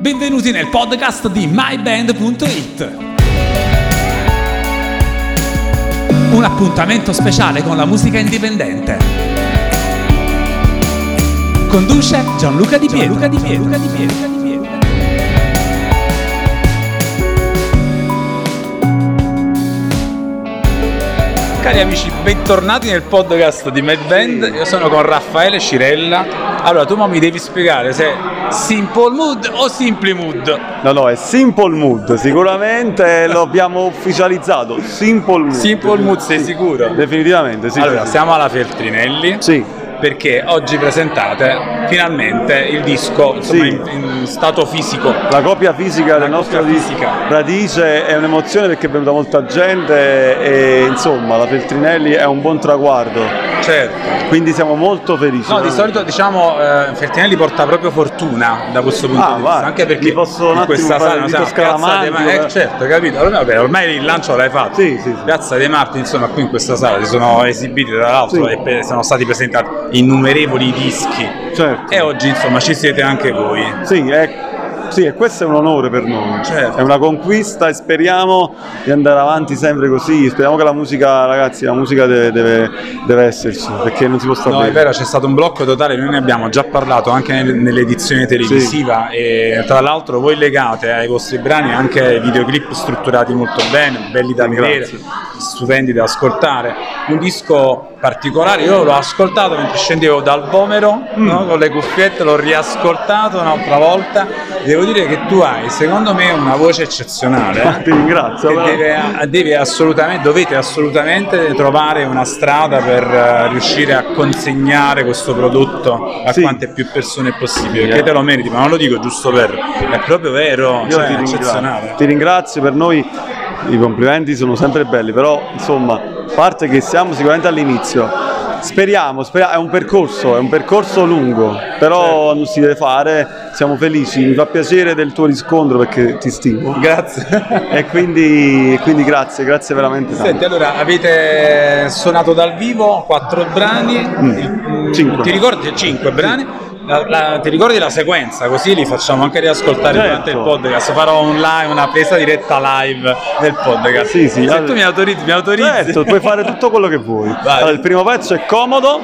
Benvenuti nel podcast di myband.it. Un appuntamento speciale con la musica indipendente. Conduce Gianluca Di Pietro. Gianluca Di Pietro. Gianluca Di Pietro. Cari amici, bentornati nel podcast di Mad Band. Io sono con Raffaele Cirella. Allora, tu mi devi spiegare se è Simple Mood o Simply Mood. No, no, è Simple Mood, sicuramente lo abbiamo ufficializzato. Simple Mood. Simple Mood, sei sicuro? Definitivamente, sì. Allora, siamo alla Feltrinelli. Sì. Perché oggi presentate finalmente il disco insomma, Sì. in, in stato fisico. La copia fisica La del nostro fisica. Radice è un'emozione perché è venuta molta gente e insomma la Feltrinelli è un buon traguardo, Certo. quindi siamo molto felici. No, di solito diciamo eh, Feltrinelli porta proprio fortuna da questo punto Ah, di vista, vai. anche perché posso in questa sala il siamo Piazza dei scaramantico, Ma- eh, eh? certo, capito. Allora, vabbè, ormai il lancio l'hai fatto. Sì, sì, sì. Piazza dei Martiri, insomma, qui in questa sala si sono esibiti tra l'altro e sono stati presentati innumerevoli dischi. Certo. E oggi, insomma, ci siete anche voi. Sì, è- sì, e questo è un onore per noi. Certo. È una conquista e speriamo di andare avanti sempre così. Speriamo che la musica, ragazzi, la musica deve, deve- deve esserci, perché non si può stare No, è bene. vero, c'è stato un blocco totale, noi ne abbiamo già parlato anche nel- nell'edizione televisiva e tra l'altro voi legate ai vostri brani anche videoclip strutturati molto bene, belli da vedere, stupendi da ascoltare. Un disco particolare, io l'ho ascoltato mentre scendevo dal Vomero Mm. no, con le cuffiette, l'ho riascoltato un'altra volta. Devo dire che tu hai, secondo me, una voce eccezionale. Ti ringrazio. Che deve, deve assolutamente, dovete assolutamente trovare una strada per eh, riuscire a consegnare questo prodotto a Sì. quante più persone possibile, perché eh. te lo meriti, ma non lo dico giusto per, è proprio vero, Io cioè, ti, eccezionale. ti ringrazio per noi, i complimenti sono sempre belli, però insomma, parte che siamo sicuramente all'inizio, speriamo, speriamo- è un percorso, è un percorso lungo, però non si deve fare, siamo felici, mi fa piacere del tuo riscontro perché ti stimo Grazie. e quindi, quindi grazie, grazie veramente tanto. Senti, allora avete suonato dal vivo quattro brani, il- mm, Cinque. ti ricordi? Cinque brani? La- la- ti ricordi la sequenza? Così li facciamo anche riascoltare Certo. durante il podcast. Farò un live, una presa diretta live del podcast. Sì, sì, Se allora- tu mi autorizzi, mi autorizzi. Certo, puoi fare tutto quello che vuoi. Allora, il primo pezzo è comodo,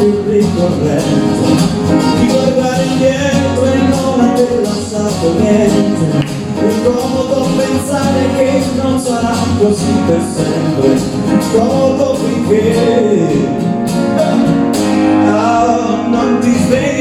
più ricorrente Di guardare indietro e non aver lasciato niente Incomodo pensare che non sarà così per sempre. Comodo finché Ah, non ti sveglierai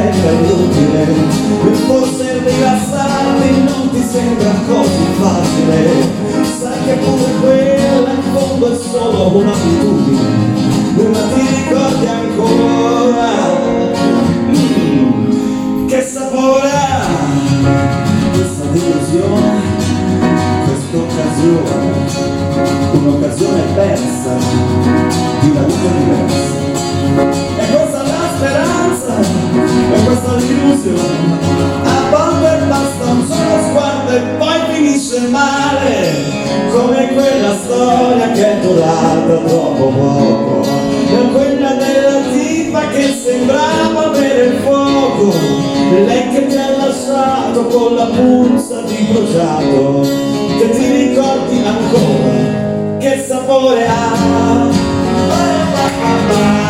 sigaretta inutile e forse rilassarti non ti sembra così facile. Sai che pure quella in fondo è solo un'abitudine ma ti ricordi ancora? Mm, che sapore ha questa delusione questa occasione? Un'occasione persa di una vita diversa è durata troppo poco. E quella della tipa che sembrava avere il Lei che mi ha lasciato con la puzza di bruciato. Che ti ricordi ancora? Che sapore ha? Ok?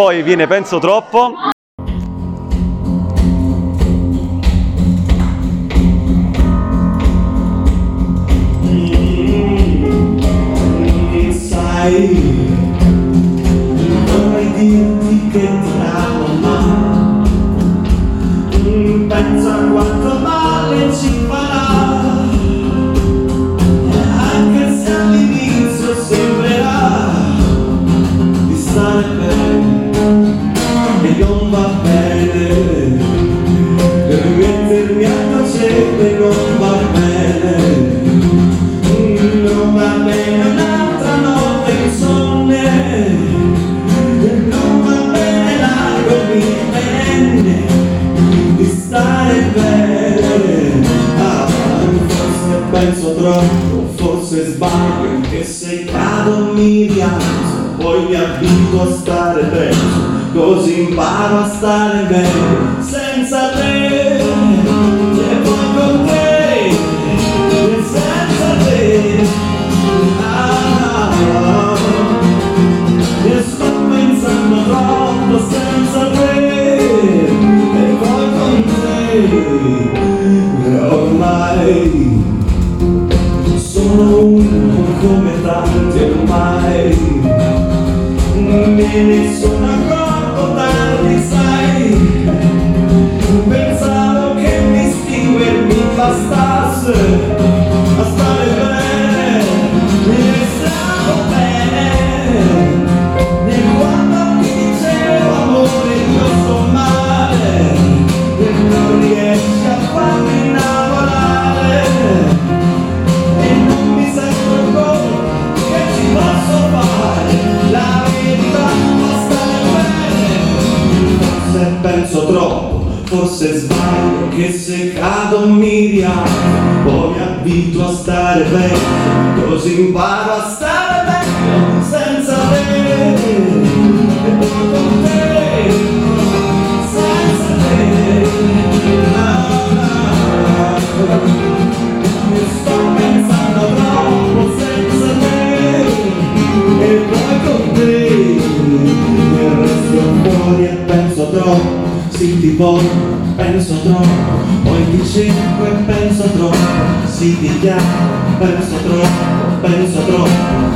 Poi viene Penso troppo. Imparo a stare bene Senza te E poi con te senza te. Ah, e sto pensando troppo senza te e poi con te. Ormai sono uno come tanti ormai. Me ne sono accorto penso troppo, forse sbaglio che se cado mi rialzo, poi mi abituo a stare bene, così imparo a stare voglio penso troppo. Poi ti cerco e penso troppo. Ti chiamo penso troppo penso troppo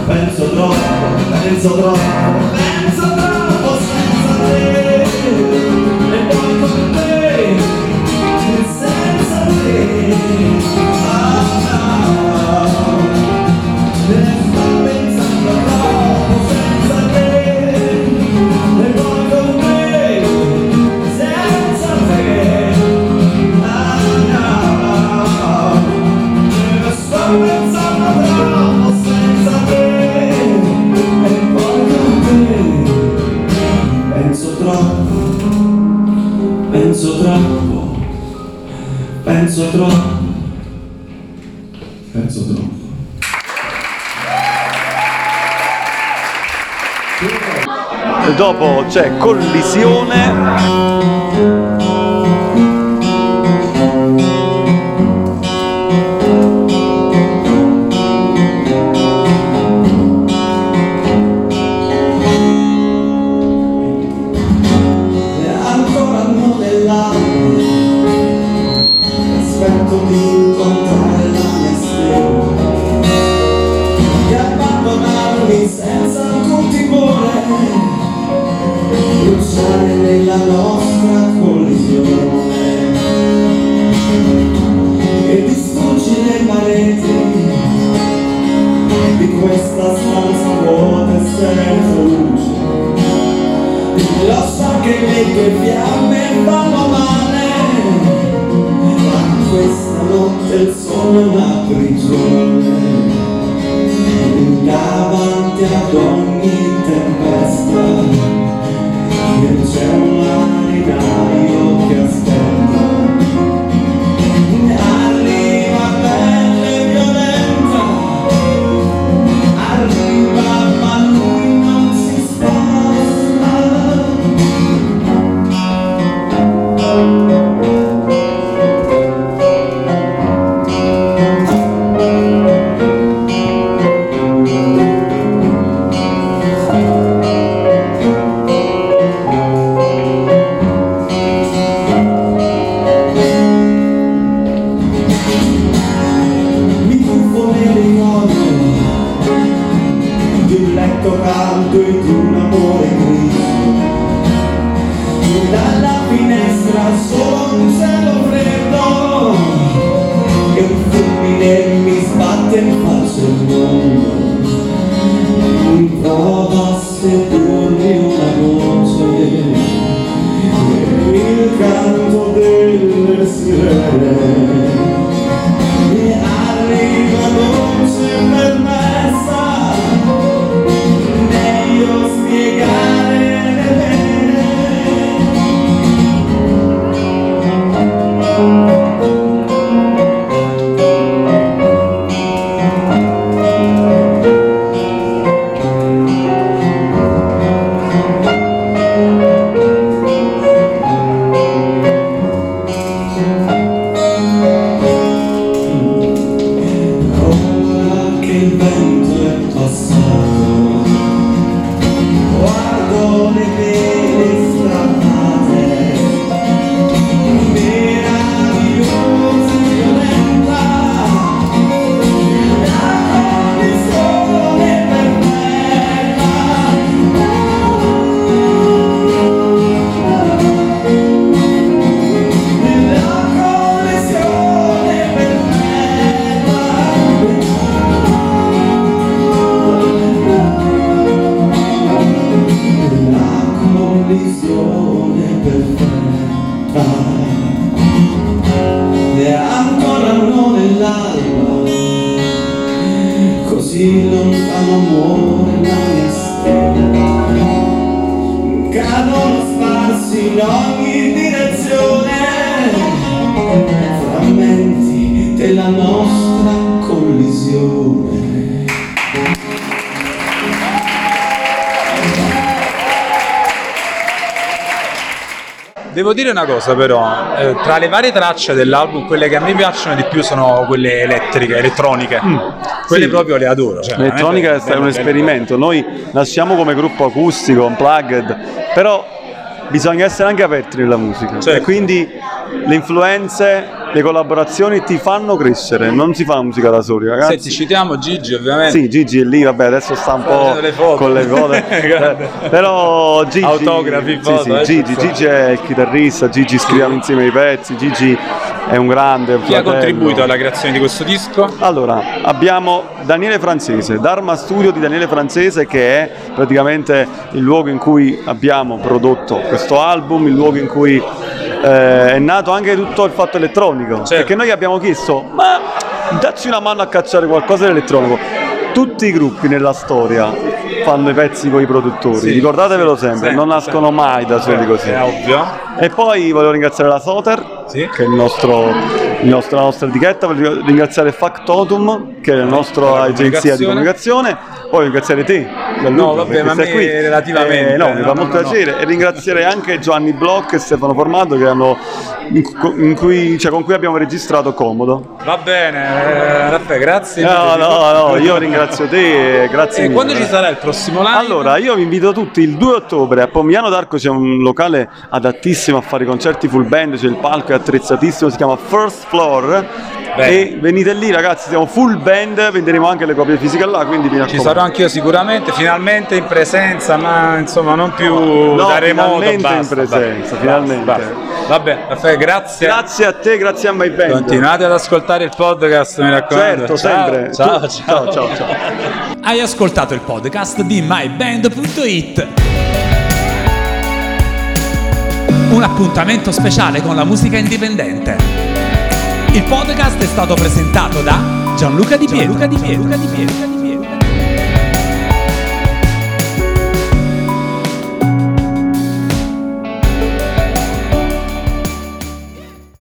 penso troppo penso troppo penso troppo dopo c'è collisione. Senza alcun timore nella nostra collisione e distruggere le pareti di questa stanza vuota e senza luce lo so che le tue fiamme fanno male, ma questa notte il sole è una prigione. davanti ad ogni tempesta e c'è un marinaio che perfetta e ancora non è l'alba così lontano muore la mia Devo dire una cosa però, eh, tra le varie tracce dell'album, quelle che a me piacciono di più sono quelle elettriche, elettroniche. Quelle Sì. proprio le adoro. cioè, L'elettronica veramente è un belle. esperimento, noi nasciamo come gruppo acustico, unplugged, però bisogna essere anche aperti nella musica. E quindi le influenze, le collaborazioni ti fanno crescere, non si fa musica da soli, ragazzi. Senti, citiamo Gigi ovviamente. Sì, Gigi è lì, vabbè, adesso sta un po' le con le foto. Eh, però Gigi, Autografi, sì, foto, sì, eh, Gigi. Gigi è il chitarrista, Gigi scriviamo insieme i pezzi, Gigi è un grande. Chi ha fratello. contribuito alla creazione di questo disco? Allora, abbiamo Daniele Francese, Dharma Studio di Daniele Francese che è praticamente il luogo in cui abbiamo prodotto questo album, il luogo in cui eh, è nato anche tutto il fatto elettronico. Certo. Perché noi abbiamo chiesto, ma dacci una mano a cacciare qualcosa di elettronico. Tutti i gruppi nella storia fanno i pezzi con i produttori, Sì, ricordatevelo sempre, sempre, non nascono sempre. mai da soli così. È ovvio. E poi volevo ringraziare la Soter, Sì. che è il nostro, il nostro- la nostra etichetta, voglio ringraziare Factotum, che è la nostra agenzia di comunicazione. Poi ringraziare te, No, vabbè, ma sei qui. relativamente, Eh, no, mi no, fa no, molto no, no. piacere. E ringraziare anche Giovanni Bloch e Stefano Formato, che hanno, in cu- in cui- cioè, con cui abbiamo registrato Comodo. Va bene, eh, Raffaele, grazie. No, no, no, io ringrazio te e grazie E mille. quando ci sarà il prossimo live? Allora, io vi invito tutti il 2 ottobre a Pomigliano d'Arco c'è un locale adattissimo a fare concerti full band, c'è il palco è attrezzatissimo, si chiama First Floor. Bene. E venite lì ragazzi, siamo full band, venderemo anche le copie fisiche là, quindi Ci raccomando. sarò anch'io sicuramente, finalmente in presenza, ma insomma non più da remoto. finalmente basta, in presenza, basta, finalmente. basta. Vabbè, Raffaele, grazie. Grazie a te, grazie a My Band. Continuate ad ascoltare il podcast, mi raccomando. Certo, Ciao, sempre. Ciao, Tu- ciao, ciao, ciao. Hai ascoltato il podcast di myband.it. Un appuntamento speciale con la musica indipendente. Il podcast è stato presentato da Gianluca Di Pietro. Gianluca Di Pietro.